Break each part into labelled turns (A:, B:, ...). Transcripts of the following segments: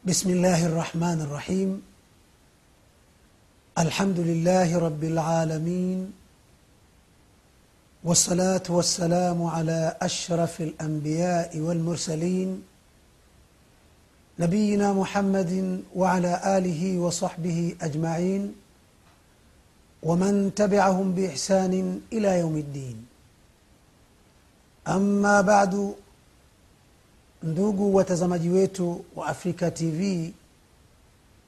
A: بسم الله الرحمن الرحيم. الحمد لله رب العالمين والصلاة والسلام على أشرف الأنبياء والمرسلين نبينا محمد وعلى آله وصحبه أجمعين ومن تبعهم بإحسان إلى يوم الدين. أما بعد ndugu watazamaji wetu wa afrika tv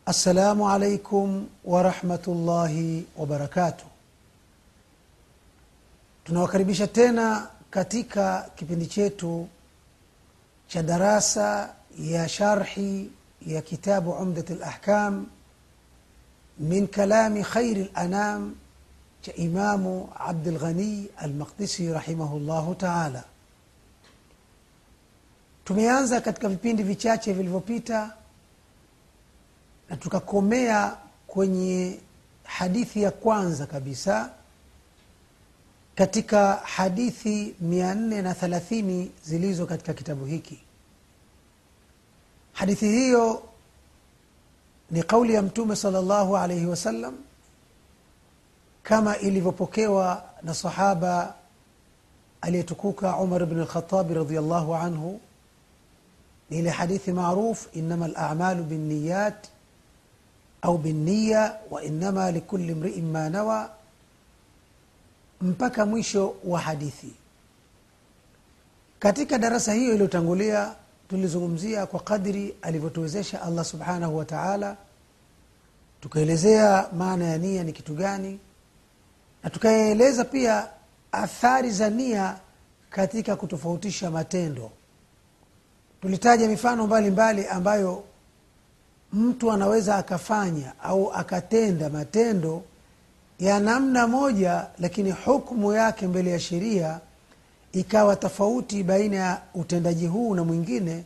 A: assalamu alaikum warahmatullahi wabarakatuh tunawakaribisha tena katika kipindi chetu cha darasa ya sharhi ya kitabu umdat lahkam min kalami khairi lanam cha imamu abdulghani almaqdisi rahimahullahu taala tumeanza katika vipindi vichache vilivyopita na tukakomea kwenye hadithi ya kwanza kabisa katika hadithi mia nne na thelathini zilizo katika kitabu hiki. Hadithi hiyo ni kauli ya mtume sal llahu alaihi wasallam kama ilivyopokewa na sahaba aliyetukuka umar bn lkhatabi radiallahu anhu ile hadithi maruf inama lamalu binniyat au binniya wa inama likuli mriin ma nawa mpaka mwisho wa hadithi. Katika darasa hiyo iliyotangulia tulizungumzia kwa kadri alivyotuwezesha allah subhanahu wa taala tukaelezea maana ya nia ni kitu gani na tukaeleza pia athari za nia katika kutofautisha matendo tulitaja mifano mbalimbali mbali ambayo mtu anaweza akafanya au akatenda matendo ya namna moja lakini hukmu yake mbele ya sheria ikawa tofauti baina ya utendaji huu na mwingine.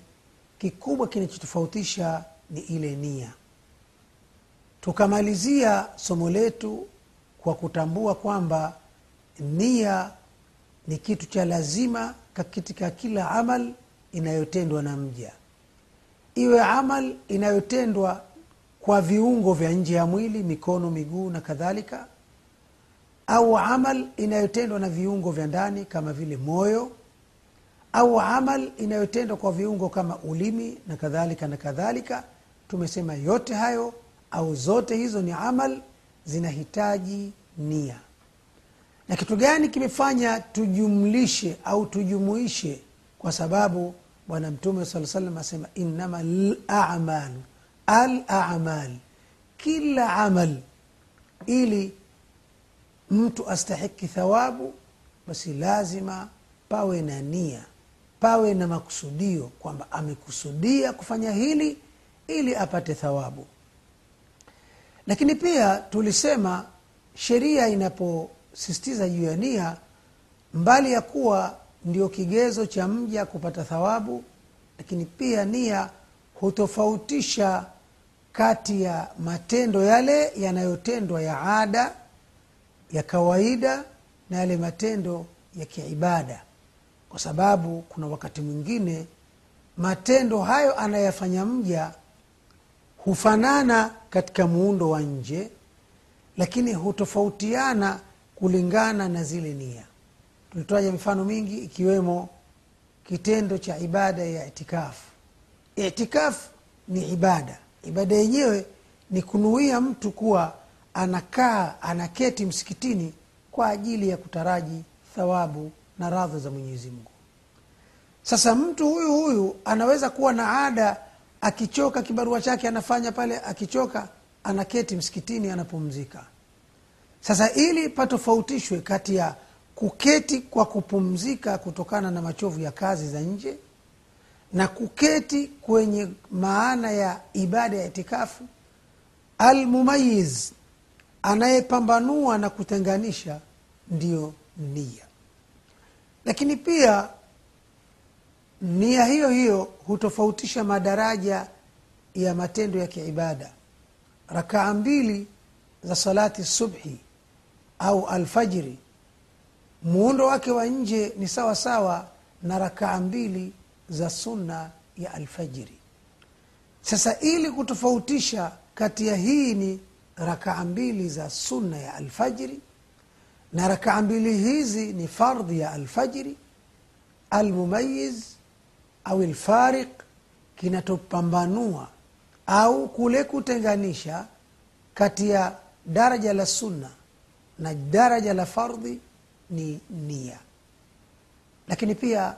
A: Kikubwa kinachotofautisha ni ile nia. Tukamalizia somo letu kwa kutambua kwamba nia ni kitu cha lazima katika kila amal inayotendwa na mja. Iwe amal inayotendwa kwa viungo vya nje ya mwili mikono miguu na kadhalika au amal inayotendwa na viungo vya ndani kama vile moyo au amal inayotendwa kwa viungo kama ulimi na kadhalika na kadhalika tumesema yote hayo au zote hizo ni amal zinahitaji nia. Na kitu gani kimefanya tujumlishe au tujumuishe kwa sababu bwana mtume saa salam asema innama lamalu alamal kila amal ili mtu astahiki thawabu basi lazima pawe na nia pawe na makusudio kwamba amekusudia kufanya hili ili apate thawabu. Lakini pia tulisema sheria inaposistiza juu ya nia mbali ya kuwa ndio kigezo cha mja kupata thawabu lakini pia nia hutofautisha kati ya matendo yale yanayotendwa ya ada ya kawaida na yale matendo ya kiibada. Kwa sababu kuna wakati mwingine matendo hayo anayafanya mja hufanana katika muundo wa nje lakini hutofautiana kulingana na zile nia tulitaja mifano mingi ikiwemo kitendo cha ibada ya itikafu itikafu ni ibada. Ibada yenyewe ni kunuia mtu kuwa anakaa anaketi msikitini kwa ajili ya kutaraji thawabu na radha za mwenyezi mungu. Sasa mtu huyu huyu anaweza kuwa na ada akichoka kibarua chake anafanya pale akichoka anaketi msikitini anapumzika. Sasa ili patofautishwe kati ya kuketi kwa kupumzika kutokana na machovu ya kazi za nje na kuketi kwenye maana ya ibada ya itikafu almumayiz anayepambanua na kutenganisha ndiyo nia. Lakini pia nia hiyo hiyo hutofautisha madaraja ya matendo ya kiibada. Rakaa mbili za salati subhi au alfajiri muundo wake wa nje ni sawa sawa na rakaa mbili za sunna ya alfajiri. Sasa ili kutofautisha kati ya hii ni rakaa mbili za sunna ya alfajiri na rakaa mbili hizi ni fardhi ya alfajiri almumayiz au lfariq kinatopambanua au kule kutenganisha kati ya daraja la sunna na daraja la fardhi ni nia. Lakini pia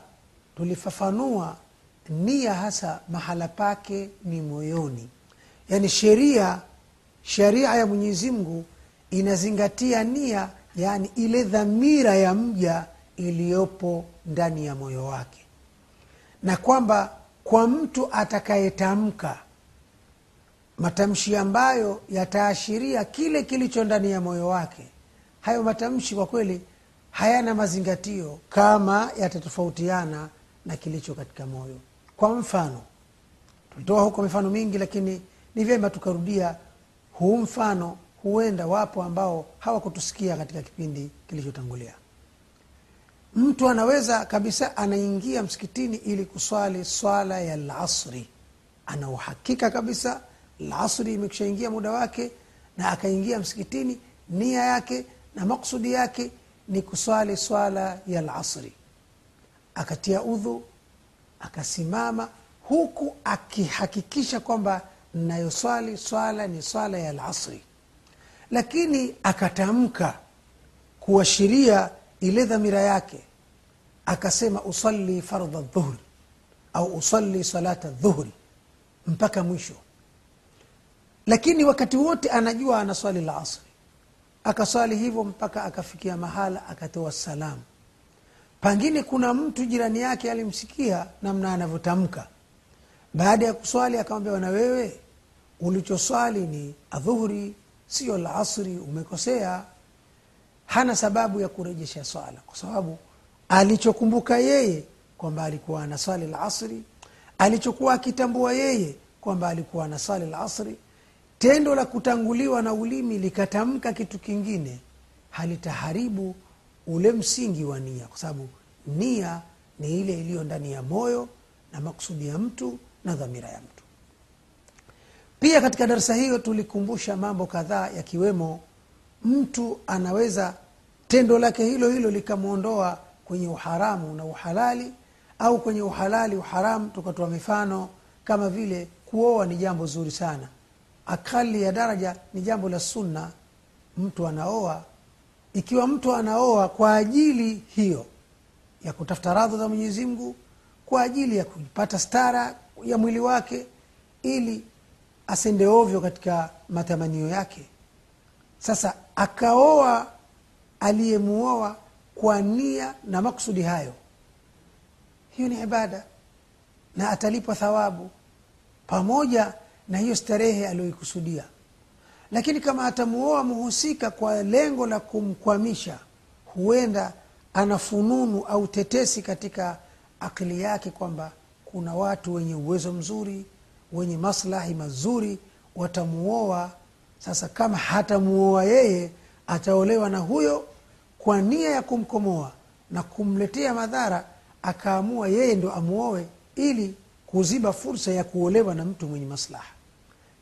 A: tulifafanua nia hasa mahala pake ni moyoni. Yaani sheria sheria ya mwenyezi mungu inazingatia nia yaani ile dhamira ya mja iliyopo ndani ya moyo wake. Na kwamba kwa mtu atakayetamka matamshi ambayo yataashiria kile kilicho ndani ya moyo wake hayo matamshi kwa kweli hayana mazingatio kama yatatofautiana na kilicho katika moyo. Kwa mfano tulitoa huko mifano mingi lakini ni vyema tukarudia huu mfano huenda wapo ambao hawakutusikia katika kipindi kilichotangulia. Mtu anaweza kabisa anaingia msikitini ili kuswali swala ya lasri ana uhakika kabisa lasri imekushaingia muda wake na akaingia msikitini nia yake na maksudi yake ni kuswali swala ya lasri akatia udhu akasimama huku akihakikisha kwamba nayoswali swala ni swala ya lasri lakini akatamka kuashiria ile dhamira yake. Akasema usalli fardha dhuhri au usalli salata dhuhri mpaka mwisho. Lakini wakati wote anajua ana swali la asri akaswali hivyo mpaka akafikia mahala akatoa salamu. Pangine kuna mtu jirani yake alimsikia namna anavyotamka. Baada ya kuswali akamwambia na wewe ulichoswali ni adhuhuri sio la asri umekosea. Hana sababu ya kurejesha swala kwa sababu alichokumbuka yeye kwamba alikuwa ana swali la asri alichokuwa akitambua yeye kwamba alikuwa ana swali la asri tendo la kutanguliwa na ulimi likatamka kitu kingine halitaharibu ule msingi wa nia kwa sababu nia ni ile iliyo ndani ya moyo na maksudi ya mtu na dhamira ya mtu. Pia katika darsa hiyo tulikumbusha mambo kadhaa yakiwemo mtu anaweza tendo lake hilo hilo likamwondoa kwenye uharamu na uhalali au kwenye uhalali uharamu tukatoa mifano kama vile kuoa ni jambo zuri sana akali ya daraja ni jambo la sunna. Mtu anaoa. Ikiwa mtu anaoa kwa ajili hiyo ya kutafuta radha za mwenyezi mungu kwa ajili ya kupata stara ya mwili wake ili asende ovyo katika matamanio yake. Sasa akaoa aliyemuoa kwa nia na maksudi hayo. Hiyo ni ibada. Na atalipwa thawabu. Pamoja na hiyo starehe aliyoikusudia. Lakini kama atamuoa mhusika kwa lengo la kumkwamisha huenda ana fununu au tetesi katika akili yake kwamba kuna watu wenye uwezo mzuri wenye maslahi mazuri watamuoa. Sasa kama hatamuoa yeye ataolewa na huyo kwa nia ya kumkomoa na kumletea madhara akaamua yeye ndo amuoe ili kuziba fursa ya kuolewa na mtu mwenye maslaha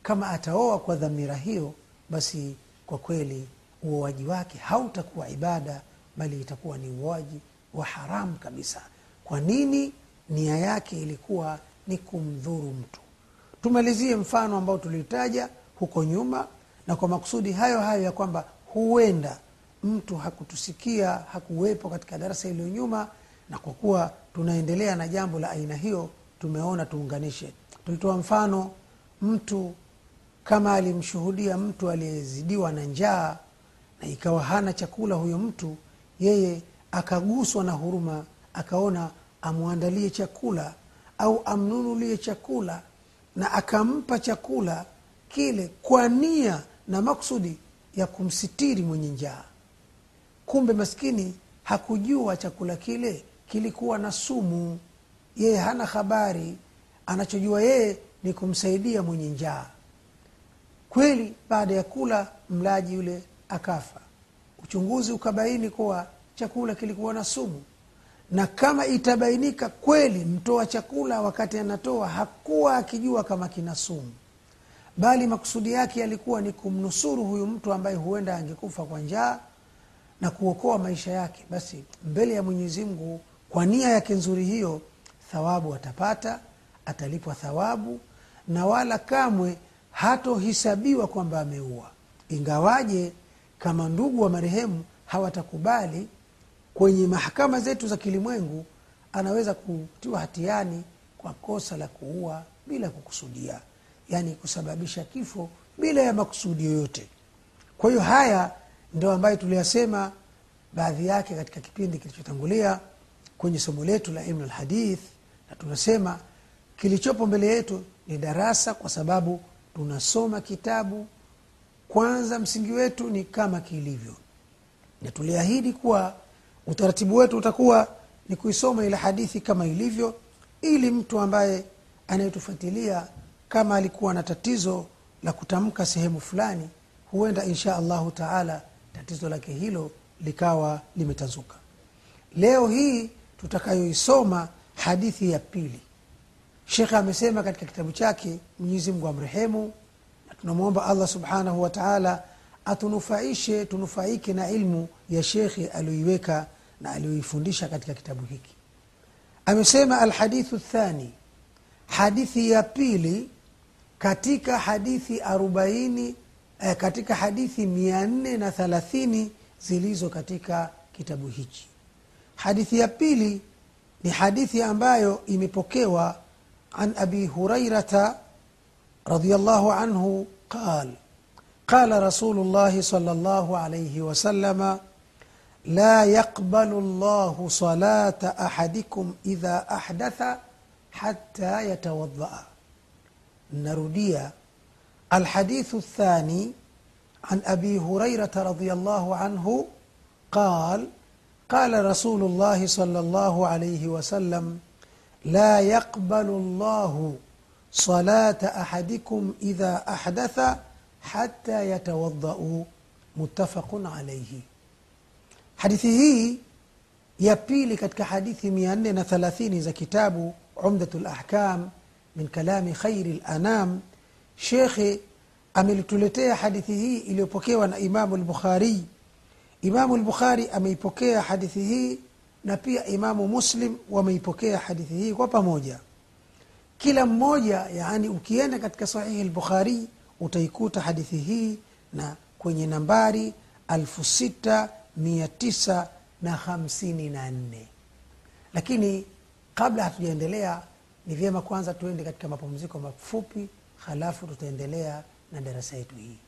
A: kama ataoa kwa dhamira hiyo basi kwa kweli uoaji wake hautakuwa ibada bali itakuwa ni uoaji wa haramu kabisa. Kwa nini? Nia yake ilikuwa ni kumdhuru mtu. Tumalizie mfano ambao tulitaja huko nyuma na kwa makusudi hayo hayo ya kwamba huenda mtu hakutusikia hakuwepo katika darasa iliyo nyuma na kwa kuwa tunaendelea na jambo la aina hiyo tumeona tuunganishe. Tulitoa mfano mtu kama alimshuhudia mtu aliyezidiwa na njaa na ikawa hana chakula huyo mtu yeye akaguswa na huruma akaona amwandalie chakula au amnunulie chakula na akampa chakula kile kwa nia na maksudi ya kumsitiri mwenye njaa. Kumbe maskini hakujua chakula kile kilikuwa na sumu. Yeye hana habari. Anachojua yeye ni kumsaidia mwenye njaa kweli baada ya kula mlaji yule akafa. Uchunguzi ukabaini kuwa chakula kilikuwa na sumu. Na kama itabainika kweli mtoa chakula wakati anatoa hakuwa akijua kama kina sumu. Bali makusudi yake yalikuwa ni kumnusuru huyu mtu ambaye huenda angekufa kwa njaa na kuokoa maisha yake. Basi mbele ya mwenyezi mungu kwa nia yake nzuri hiyo thawabu atapata atalipwa thawabu na wala kamwe hatohisabiwa kwamba ameua. Ingawaje kama ndugu wa marehemu hawatakubali kwenye mahakama zetu za kilimwengu anaweza kutiwa hatiani kwa kosa la kuua bila kukusudia yaani kusababisha kifo bila ya makusudi yoyote. Kwa hiyo haya ndio ambayo tuliyasema baadhi yake katika kipindi kilichotangulia kwenye somo letu la ilmu lhadith na tunasema kilichopo mbele yetu ni darasa kwa sababu tunasoma kitabu kwanza msingi wetu ni kama kilivyo. Na tuliahidi kuwa utaratibu wetu utakuwa ni kuisoma ile hadithi kama ilivyo ili mtu ambaye anayetufuatilia kama alikuwa na tatizo la kutamka sehemu fulani huenda insha allahu taala tatizo lake hilo likawa limetazuka leo hii tutakayoisoma hadithi ya pili shekhe amesema katika kitabu chake mwenyezi mungu amrehemu na tunamwomba allah subhanahu wa taala atunufaishe tunufaike na ilmu ya shekhe aliyoiweka na aliyoifundisha katika kitabu hiki. Amesema alhadithu thani hadithi ya pili katika hadithi arobaini eh, katika hadithi mia nne na thalathini zilizo katika kitabu hichi. Hadithi ya pili ni hadithi ambayo imepokewa عن أبي هريرة رضي الله عنه قال قال رسول الله صلى الله عليه وسلم لا يقبل الله صلاة أحدكم إذا أحدث حتى يتوضأ. نردي الحديث الثاني عن أبي هريرة رضي الله عنه قال قال رسول الله صلى الله عليه وسلم لا يقبل الله صلاة أحدكم إذا أحدث حتى يتوضأ. متفق عليه. حديثي هي يبيلك كحديثي مياننا ثلاثين إذا كتاب عمدة الأحكام من كلام خير الأنام. شيخ أمل تلتي حديثه إلي بوكيوان إمام البخاري. إمام البخاري أمي بوكي حديثه na pia imamu muslim wameipokea hadithi hii kwa pamoja. Kila mmoja yani, ukienda katika sahihi lbukhari utaikuta hadithi hii na kwenye nambari alfu sita mia tisa na hamsini na nne. Lakini kabla hatujaendelea ni vyema kwanza tuende katika mapumziko mafupi halafu tutaendelea na darasa yetu hii